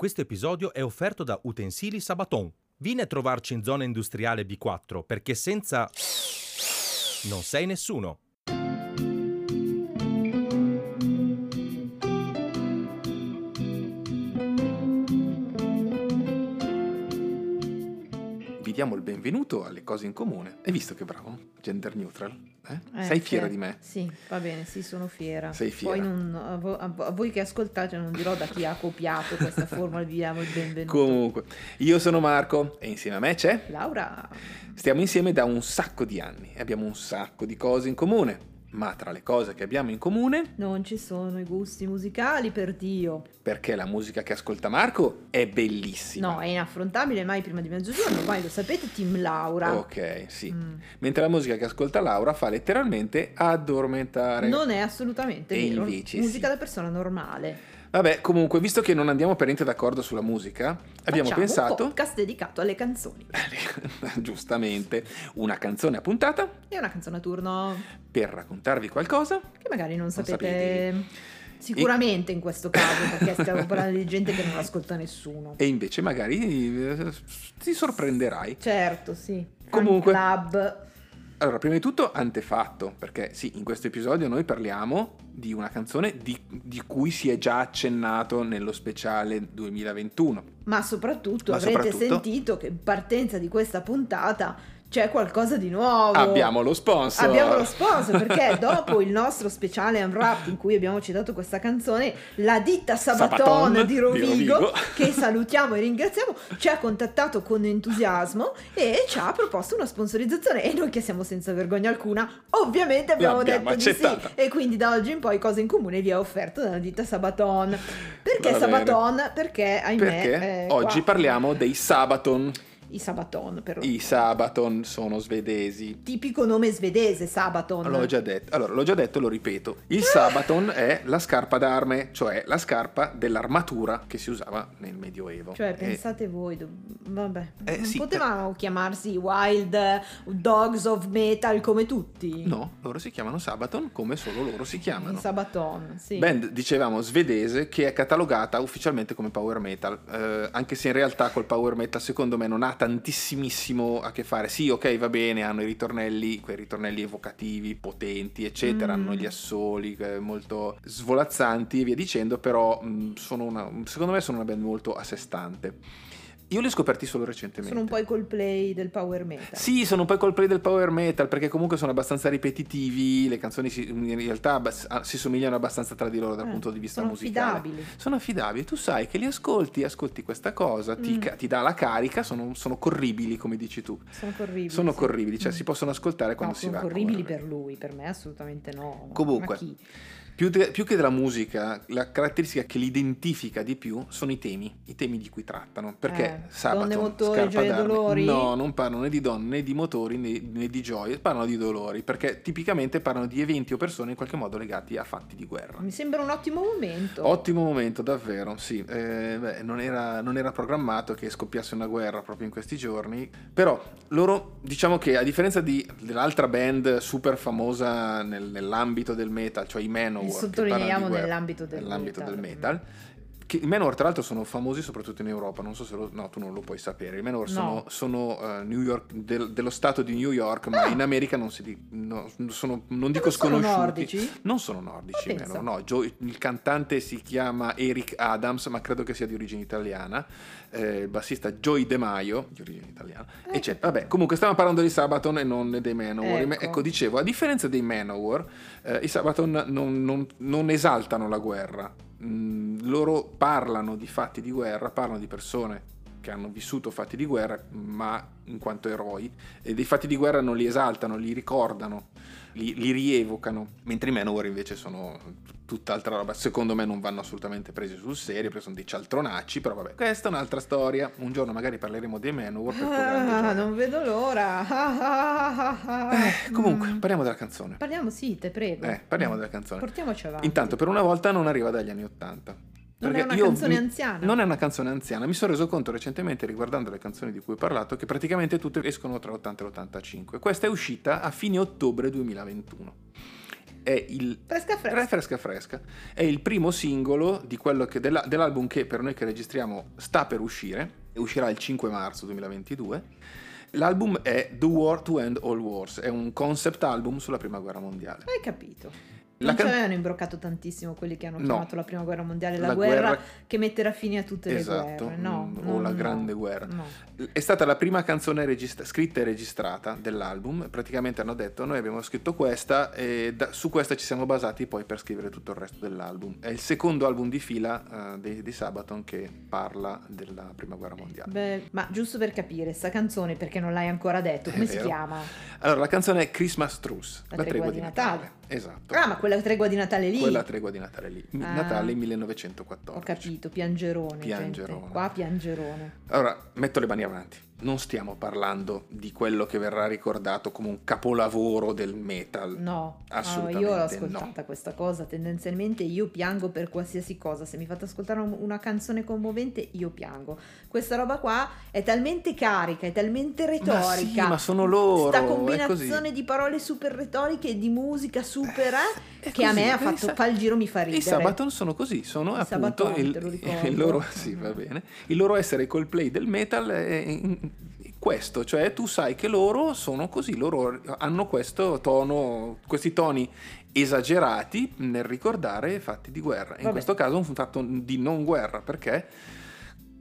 Questo episodio è offerto da Utensili Sabaton. Vieni a trovarci in zona industriale B4 perché senza... non sei nessuno. Diamo il benvenuto alle cose in comune. Hai visto che bravo? Gender neutral. Eh? Eh, Sei fiera sì. di me? Sì, va bene, sì, sono fiera. Sei fiera. Poi non- a voi che ascoltate non dirò da chi ha copiato questa formula, vi diamo il benvenuto. Comunque, io sono Marco e insieme a me c'è. Laura, Stiamo insieme da un sacco di anni e abbiamo un sacco di cose in comune. Ma tra le cose che abbiamo in comune, non ci sono i gusti musicali per Dio. perché la musica che ascolta Marco è bellissima. No, è inaffrontabile mai prima di mezzogiorno, ormai lo sapete, Team Laura. Ok, sì. Mm. Mentre la musica che ascolta Laura fa letteralmente addormentare. Non è assolutamente E vero. invece Musica sì. da persona normale. Vabbè, comunque, visto che non andiamo per niente d'accordo sulla musica, abbiamo Facciamo un pensato, podcast dedicato alle canzoni. giustamente, una canzone a puntata E una canzone a turno per raccontarvi qualcosa. che magari non sapete sapevi. sicuramente in questo caso, perché stiamo parlando di gente che non ascolta nessuno. E invece magari eh, ti sorprenderai. Certo, sì. Comunque. Fan Club. Allora, prima di tutto, antefatto, perché sì, in questo episodio noi parliamo di una canzone di, di cui si è già accennato nello speciale 2021. Ma soprattutto Ma avrete soprattutto- sentito che in partenza di questa puntata c'è qualcosa di nuovo. Abbiamo lo sponsor. Abbiamo lo sponsor perché dopo il nostro speciale Unwrapped in cui abbiamo citato questa canzone, la ditta Sabaton, Sabaton di di Rovigo, Rovigo. che salutiamo e ringraziamo, ci ha contattato con entusiasmo e ci ha proposto una sponsorizzazione e noi che siamo senza vergogna alcuna, ovviamente abbiamo L'abbiamo detto accettata. di sì e quindi da oggi in poi cose in comune vi è offerto dalla ditta Sabaton. Perché. Sabaton? Perché ahimè Perché eh, oggi qua- parliamo dei Sabaton. I Sabaton però. I Sabaton sono svedesi. Tipico nome svedese, Sabaton. L'ho già detto. Allora, l'ho già detto e lo ripeto. Il Sabaton è la scarpa d'arme, cioè la scarpa dell'armatura che si usava nel Medioevo. Cioè, E- pensate voi, do- vabbè, Eh, non sì, potevano chiamarsi Wild Dogs of Metal come tutti? No, loro si chiamano Sabaton come solo loro si chiamano. Sabaton, sì. Band, dicevamo, svedese che è catalogata ufficialmente come power metal, eh, anche se in realtà col power metal secondo me non ha tantissimissimo a che fare. Sì, ok, va bene, hanno i ritornelli, quei ritornelli evocativi, potenti, eccetera, Mm. hanno gli assoli eh, molto svolazzanti e via dicendo, però mh, sono una, secondo me sono una band molto a sé stante. Io li ho scoperti solo recentemente. Sono un po' i Coldplay del power metal. Sì, sono un po' i Coldplay del power metal perché comunque sono abbastanza ripetitivi, le canzoni si- in realtà ah, si somigliano abbastanza tra di loro dal Eh, punto di vista sono musicale. affidabili. Sono affidabili, tu sai che li ascolti, ascolti questa cosa, ti, Mm. ti dà la carica, sono, sono corribili come dici tu. Sono corribili. Sono sì. corribili, cioè Mm. si possono ascoltare quando No, si sono va. a corribili per lui, per me assolutamente no. Comunque? Più, de- più che della musica, la caratteristica che li identifica di più sono i temi, i temi di cui trattano. Perché Eh, Sabaton, donne, motori, Scarpa gioie d'Arme, dolori? No, non parlano né di donne, né di motori, né, né di gioie, parlano di dolori, perché tipicamente parlano di eventi o persone in qualche modo legati a fatti di guerra. Mi sembra un ottimo momento. Ottimo momento, davvero, sì. Eh, beh, non, era, non era programmato che scoppiasse una guerra proprio in questi giorni, però loro, diciamo che a differenza di- dell'altra band super famosa nel- nell'ambito del metal, cioè i Manowar, Sottolineiamo nell'ambito del nell'ambito metal. del metal, che i Manowar tra l'altro sono famosi soprattutto in Europa, non so se lo, no, tu non lo puoi sapere, i Manowar sono, No. sono, eh, New York, del- dello stato di New York, ma in America non si di- no, sono, non dico Ah! sono sconosciuti. nordici? Non sono nordici, pensa. Manowar, no, Joe- il cantante si chiama Eric Adams, ma credo che sia di origine italiana. eh, il bassista Joey De Maio, di origine italiana. Ecco. eccetera. Vabbè, comunque stiamo parlando di Sabaton e non dei Manowar. Ecco. Ecco, dicevo, a differenza dei Manowar, eh, i Sabaton non, non- non esaltano la guerra. Loro parlano di fatti di guerra, parlano di persone che hanno vissuto fatti di guerra, ma in quanto eroi, e dei fatti di guerra non li esaltano, li ricordano, li, li rievocano, mentre i Manowar invece sono tutt'altra roba. Secondo me non vanno assolutamente presi sul serio perché sono dei cialtronacci, però vabbè, questa è un'altra storia. Un giorno magari parleremo dei Manowar Ah, non vedo l'ora. Eh, comunque, Mm. parliamo della canzone. Parliamo, sì, te prego. Eh, parliamo della canzone. Portiamoci avanti. Intanto, per una volta non arriva dagli anni Ottanta. Non è una canzone mi- anziana. Non è una canzone anziana. Mi sono reso conto recentemente, riguardando le canzoni di cui ho parlato, che praticamente tutte escono tra l'80 e l'85. Questa è uscita a fine ottobre 2021. è il Fresca Fre- fresca. Fresca Fresca è il primo singolo di quello che della- dell'album che per noi che registriamo sta per uscire, uscirà il 5 marzo 2022. L'album è The War to End All Wars, è un concept album sulla prima guerra mondiale. Hai capito. La Non can- ci avevano imbroccato tantissimo quelli che hanno No. chiamato la prima guerra mondiale la, La guerra, guerra- che metterà fine a tutte Esatto, le guerre. No, mm, no, o la no, grande guerra. no. È stata la prima canzone registra- scritta e registrata dell'album. Praticamente hanno detto: Noi abbiamo scritto questa e da- su questa ci siamo basati poi per scrivere tutto il resto dell'album. È il secondo album di fila eh, dei, dei Sabaton che parla della prima guerra mondiale. Beh, ma giusto per capire, sta canzone, perché non l'hai ancora detto, come si chiama? Allora, la canzone è Christmas Truce, La tregua di Natale. Esatto. Ah, ma quella tregua di Natale lì. Quella tregua di Natale lì. Ah. Natale 1914. Ho capito, piangerone. Piangerone. gente. Qua piangerone. Allora, metto le mani avanti. Non stiamo parlando di quello che verrà ricordato come un capolavoro del metal. No, no, Assolutamente io l'ho no. ascoltata questa cosa, tendenzialmente io piango per qualsiasi cosa, se mi fate ascoltare un- una canzone commovente io piango. Questa roba qua è talmente carica, è talmente retorica. Ma sì, ma sono loro, Sta è combinazione di parole super retoriche e di musica super eh, che a così, me ha fatto sa- fa il giro mi fa ridere. I Sabaton sono così, sono I appunto il, il loro, sì, va bene. il loro essere Coldplay del metal è questo, cioè tu sai che loro sono così, loro hanno questo tono, questi toni esagerati nel ricordare fatti di guerra. In Vabbè. questo caso un fatto di non guerra, perché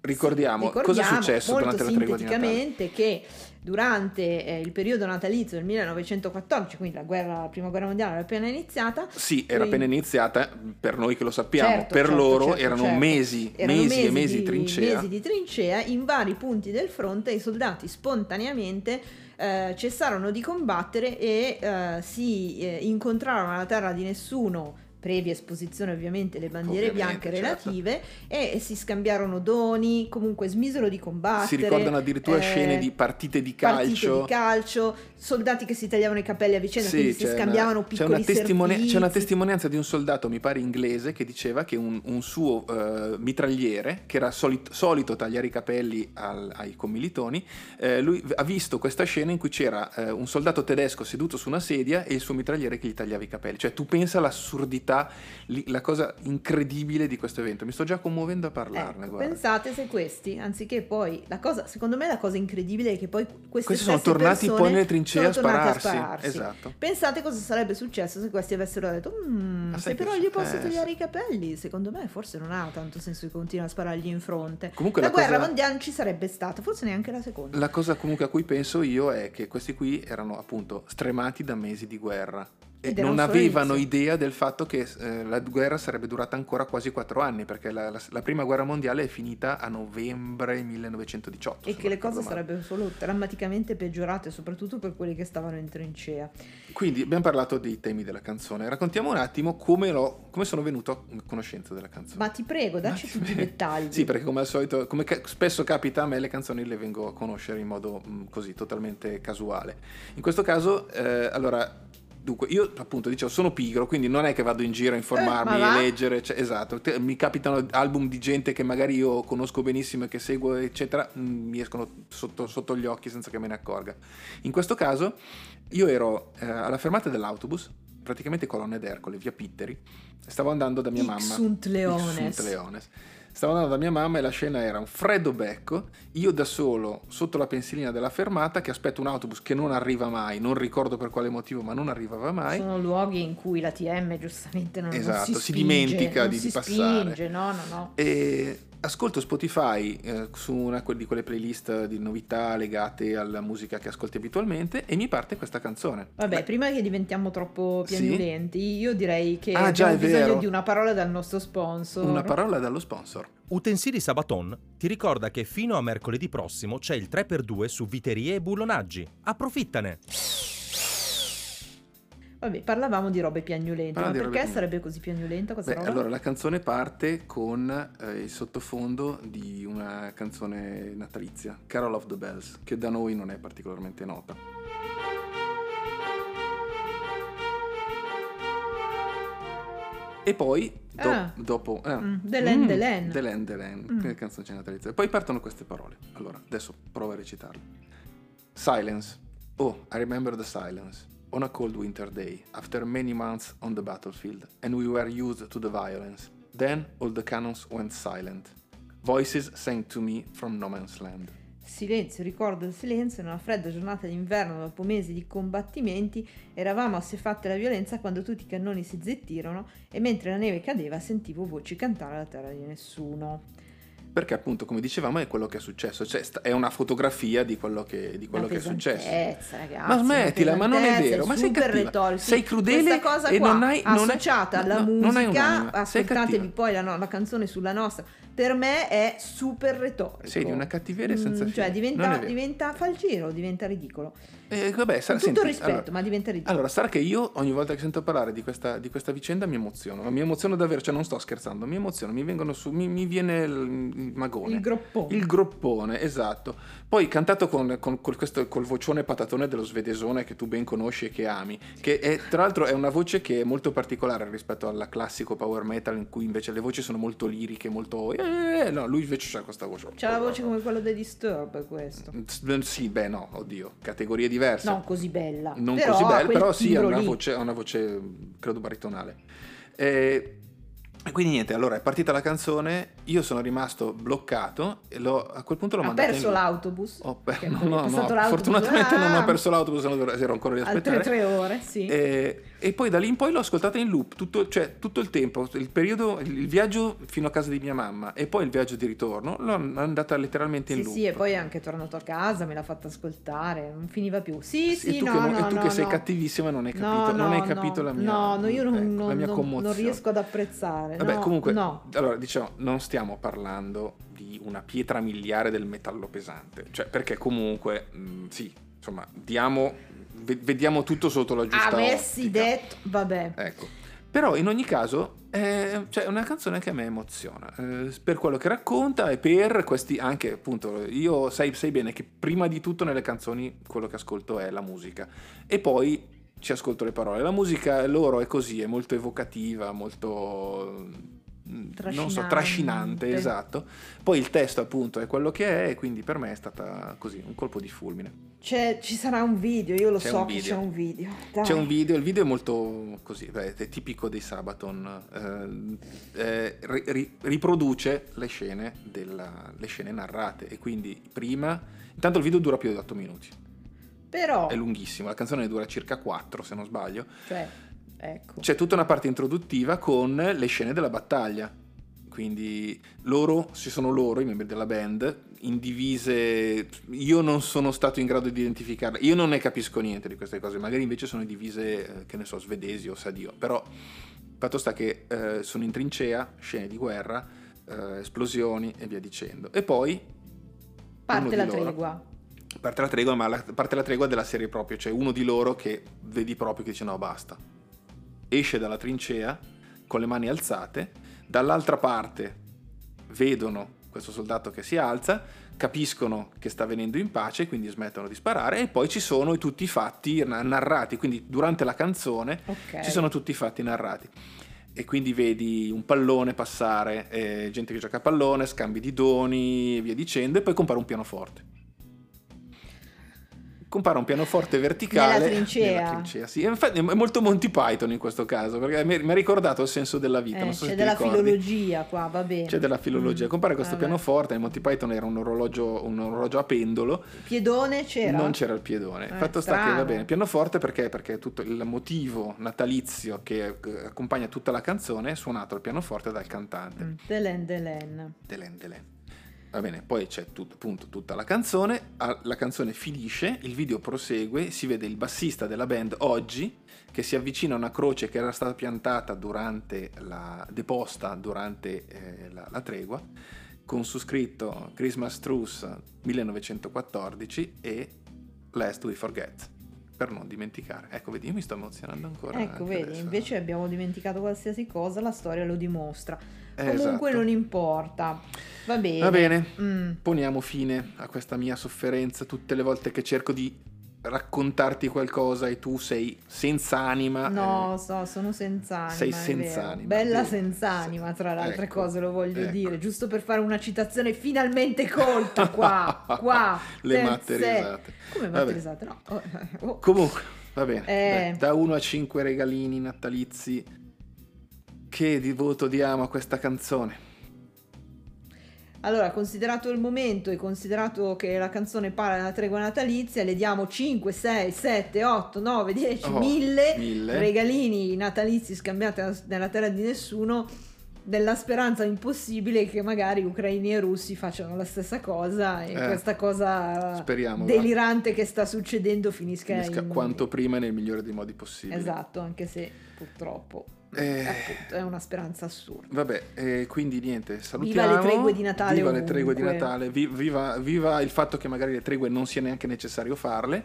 ricordiamo, Sì, cosa è ricordiamo successo durante la tregua di Natale. che durante eh, il periodo natalizio del 1914, quindi la, guerra, la prima guerra mondiale era appena iniziata, Sì, era Quindi- appena iniziata, per noi che lo sappiamo, Certo, per certo, loro certo, erano certo. mesi, Erano mesi, e mesi di trincea. mesi di trincea, in vari punti del fronte i soldati spontaneamente eh, cessarono di combattere e eh, si eh, incontrarono alla terra di nessuno previa esposizione ovviamente le bandiere Ovviamente, bianche certo. relative e si scambiarono doni, comunque smisero di combattere. Si ricordano addirittura eh, scene di partite di partite calcio. di calcio, soldati che si tagliavano i capelli a vicenda, Sì, quindi si c'è scambiavano una, c'è piccoli una testimone- c'è una testimonianza di un soldato, mi pare inglese, che diceva che un, un suo eh, mitragliere, che era solito, solito tagliare i capelli al- ai commilitoni, eh, lui ha visto questa scena in cui c'era eh, un soldato tedesco seduto su una sedia e il suo mitragliere che gli tagliava i capelli. Cioè tu pensa all'assurdità, li- la cosa incredibile di questo evento. Mi sto già commuovendo a parlarne, Ecco, pensate se questi, anziché poi la cosa, secondo me la cosa incredibile è che poi queste Questi sono tornati poi nelle trincee a sono tornati spararsi. Esatto. Pensate cosa sarebbe successo se questi avessero detto "Mm, se che però gli posso eh, tagliare sì. i capelli, secondo me forse non ha tanto senso di continuare a sparargli in fronte. Comunque la, la guerra cosa- mondiale non ci sarebbe stata, forse neanche la seconda. La cosa comunque a cui penso io è che questi qui erano appunto stremati da mesi di guerra Ed non avevano idea del fatto che eh, la guerra sarebbe durata ancora quasi quattro anni perché la, la- la prima guerra mondiale è finita a novembre 1918. E che le cose male. sarebbero solo drammaticamente peggiorate, soprattutto per quelli che stavano in trincea. Quindi abbiamo parlato dei temi della canzone. Raccontiamo un attimo come, l'ho- come sono venuto a conoscenza della canzone. Ma ti prego, dacci tutti i dettagli. Sì, perché come al solito, come ca- spesso capita a me, le canzoni le vengo a conoscere in modo mh, così totalmente casuale. In questo caso, eh, allora, dunque, io appunto dicevo, sono pigro, quindi non è che vado in giro a informarmi Eh, e leggere, cioè, esatto. Mi capitano album di gente che magari io conosco benissimo e che seguo, eccetera, mh, mi escono sotto, sotto gli occhi senza che me ne accorga. In questo caso, io ero eh, alla fermata dell'autobus, praticamente colonne d'Ercole, via Pitteri, stavo andando da mia mamma. Ixunt Leones. Ixunt Leones. Stavo andando da mia mamma e la scena era un freddo becco, io da solo sotto la pensilina della fermata che aspetto un autobus che non arriva mai, non ricordo per quale motivo, ma non arrivava mai. Sono luoghi in cui l'ATM giustamente non, non Esatto, si, si spinge, dimentica non di- si di passare. spinge, no, no, no. E ascolto Spotify eh, su una di quelle playlist di novità legate alla musica che ascolti abitualmente e mi parte questa canzone. Vabbè, Beh, prima che diventiamo troppo Sì. piagnuolenti, io direi che Ah, già, bisogno vero. di una parola dal nostro sponsor. una parola dallo sponsor. Utensili Sabaton ti ricorda che fino a mercoledì prossimo c'è il 3x2 su viterie e bullonaggi. Approfittane! Vabbè, parlavamo di robe piagnolente, Parla ma di robe perché piagnolente. sarebbe così piagnolenta questa Beh, roba? allora la canzone parte con eh, il sottofondo di una canzone natalizia, Carol of the Bells, che da noi non è particolarmente nota. E poi, do- Ah. dopo... eh, Mm, Delen, Delen. Delen, Delen, Mm. che canzone natalizia. E poi partono queste parole. Allora, adesso prova a recitarle. Silence. Oh, I remember the silence. On a cold winter day, after many months on the battlefield, and we were used to the violence. Then all the cannons went silent. Voices sang to me from no man's land. Silenzio, ricordo il silenzio, in una fredda giornata d'inverno dopo mesi di combattimenti, eravamo assefatte alla violenza quando tutti i cannoni si zittirono e mentre la neve cadeva sentivo voci cantare alla terra di nessuno. Perché appunto, come dicevamo, è quello che è successo, cioè è una fotografia di quello che, di quello che è successo. ragazzi, Ma smettila, ma non è vero, ma sei cattiva. Sei crudele questa cosa e qua, non hai- non associata alla no, non musica, ascoltatevi poi la, no- la canzone sulla nostra. Per me è super retorico. Sei di una cattiveria senza Mm, fine. Cioè Non diventa, diventa fa il giro, diventa ridicolo. Eh, vabbè, sa- Con tutto senti, rispetto, allora- ma diventa ridicolo. Allora, sarà che io ogni volta che sento parlare di questa, di questa vicenda mi emoziono, ma mi emoziono davvero, cioè non sto scherzando, mi emoziono, mi vengono su, mi, mi viene il, il magone. il groppone. Il groppone, esatto. Poi cantato con, con- col, questo- col vocione patatone dello svedesone che tu ben conosci e che ami, che è, tra l'altro è una voce che è molto particolare rispetto al classico power metal in cui invece le voci sono molto liriche, molto... eh, no, lui invece ha questa voce. C'ha la voce come quello dei Disturb questo. Sì, beh no, oddio, categorie diverse. Non così bella. Non però così bella, però sì, ha una voce, una voce, credo, baritonale. E, e quindi niente, allora è partita la canzone, io sono rimasto bloccato e l'ho- a quel punto l'ho Ha mandato perso in l'autobus. Ho per- no, no, no, l'autobus, fortunatamente non ah, ho perso l'autobus, ero ancora lì Altre aspettare. tre ore, sì. E, e poi da lì in poi l'ho ascoltata in loop tutto, cioè, tutto il tempo, il periodo, il viaggio fino a casa di mia mamma e poi il viaggio di ritorno, l'ho andata letteralmente in Sì, loop. sì, e poi è anche tornato a casa, me l'ha fatta ascoltare, non finiva più. Sì, sì, e tu, no, che, non- no, e tu no, che sei cattivissima non hai No, capito, non no, hai capito no. la mia, No, no, io non, ecco, non- non- non riesco ad apprezzare. Vabbè, no, comunque, no. allora diciamo, non stiamo parlando di una pietra miliare del metallo pesante, cioè perché comunque, mh, sì, insomma, diamo, ve- vediamo tutto sotto la giusta Avessi ottica. detto, vabbè. Ecco. Però in ogni caso è cioè, è una canzone che a me emoziona eh, per quello che racconta e per questi anche appunto io sai, sai bene che prima di tutto nelle canzoni quello che ascolto è la musica e poi ci ascolto le parole. La musica loro è così, è molto evocativa, molto mm, non so, Trascinante. trascinante, esatto. Poi il testo appunto è quello che è e quindi per me è stata così, un colpo di fulmine. C'è- ci sarà un video, io lo C'è so che c'è un video. Dai. C'è un video, il video è molto così, beh, è tipico dei Sabaton, eh, eh, ri- ri- riproduce le scene, della- le scene narrate e quindi prima, intanto il video dura più di 8 minuti, Però, è lunghissimo, la canzone ne dura circa 4 se non sbaglio, cioè, ecco. c'è tutta una parte introduttiva con le scene della battaglia, quindi loro, ci sono loro, i membri della band, in divise, io non sono stato in grado di identificarle, io non ne capisco niente di queste cose, magari invece sono divise, eh, che ne so, svedesi o sa Dio, però fatto sta che eh, sono in trincea, scene di guerra, eh, esplosioni e via dicendo. E poi Parte la loro- tregua. Parte la tregua, ma la, parte la tregua della serie proprio, cioè uno di loro che vedi proprio che dice no basta. Esce dalla trincea con le mani alzate, dall'altra parte vedono questo soldato che si alza, capiscono che sta venendo in pace, quindi smettono di sparare e poi ci sono tutti i fatti na- narrati, quindi durante la canzone Ok. ci sono tutti i fatti narrati. E quindi vedi un pallone passare, eh, gente che gioca a pallone, scambi di doni e via dicendo, e poi compare un pianoforte. Compare un pianoforte verticale Nella trincea. nella trincea, sì. Infatti è molto Monty Python in questo caso, perché mi mi ha ricordato il senso della vita. Eh, non so c'è della ricordi. filologia qua, va bene. C'è della filologia. Mm, Compare questo vabbè. pianoforte, in Monty Python era un orologio, un orologio a pendolo, Piedone c'era? non c'era il piedone. Eh, Fatto sta che strano. va bene. Pianoforte perché? Perché tutto il motivo natalizio che eh, accompagna tutta la canzone è suonato al pianoforte dal cantante. Mm, Delen Delen. Delen Delen. Va bene, poi c'è tut- appunto tutta la canzone, la canzone finisce, il video prosegue, si vede il bassista della band oggi che si avvicina a una croce che era stata piantata durante la deposta durante eh, la, la tregua con su scritto Christmas Truce 1914 e Lest We Forget per non dimenticare. Ecco, vedi, io mi sto emozionando ancora. Ecco, vedi, adesso. invece abbiamo dimenticato qualsiasi cosa, la storia lo dimostra. Eh, Comunque esatto. non importa. Va bene. Va bene. Mm. poniamo fine a questa mia sofferenza tutte le volte che cerco di raccontarti qualcosa e tu sei senza anima. No, eh, so, sono senza anima. sei senza anima. Bella Sì. senza anima, tra le altre Ecco, cose, lo voglio ecco. dire, giusto per fare una citazione finalmente colta qua, qua. Le matte risate. Come matte risate? No. oh, oh. Comunque, Va bene, Eh. dai, da 1 a 5 regalini natalizi. Che di voto diamo a questa canzone? Allora, considerato il momento e considerato che la canzone parla della tregua natalizia, le diamo 5, 6, 7, 8, 9, 10, Oh, 1000 mille. regalini natalizi scambiati nella- terra di nessuno, nella speranza impossibile che magari ucraini e russi facciano la stessa cosa e Eh, questa cosa speriamo, delirante che sta succedendo finisca, Finisca in... quanto prima e nel migliore dei modi possibili. Esatto, anche se purtroppo Eh. appunto, è una speranza assurda. Vabbè, eh, quindi niente, salutiamo. le tregue di Natale Viva le ovunque. tregue di Natale, vi- viva, viva il fatto che magari le tregue non sia neanche necessario farle.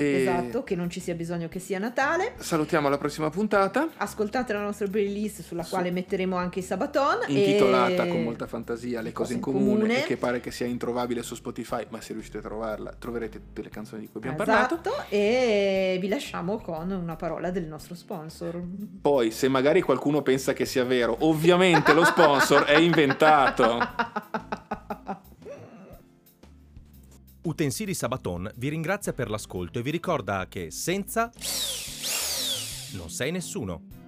E Esatto, che non ci sia bisogno che sia Natale. Salutiamo alla prossima puntata, Ascoltate la nostra playlist sulla Su- quale metteremo anche i Sabaton. intitolata e- con molta fantasia Le cose in Cose in comune, comune. e che pare che sia introvabile su Spotify, ma se riuscite a trovarla troverete tutte le canzoni di cui abbiamo parlato. Esatto, e vi lasciamo con una parola del nostro sponsor. Poi, se magari qualcuno pensa che sia vero, ovviamente lo sponsor è inventato. Utensili Sabaton vi ringrazia per l'ascolto e vi ricorda che senza non sei nessuno.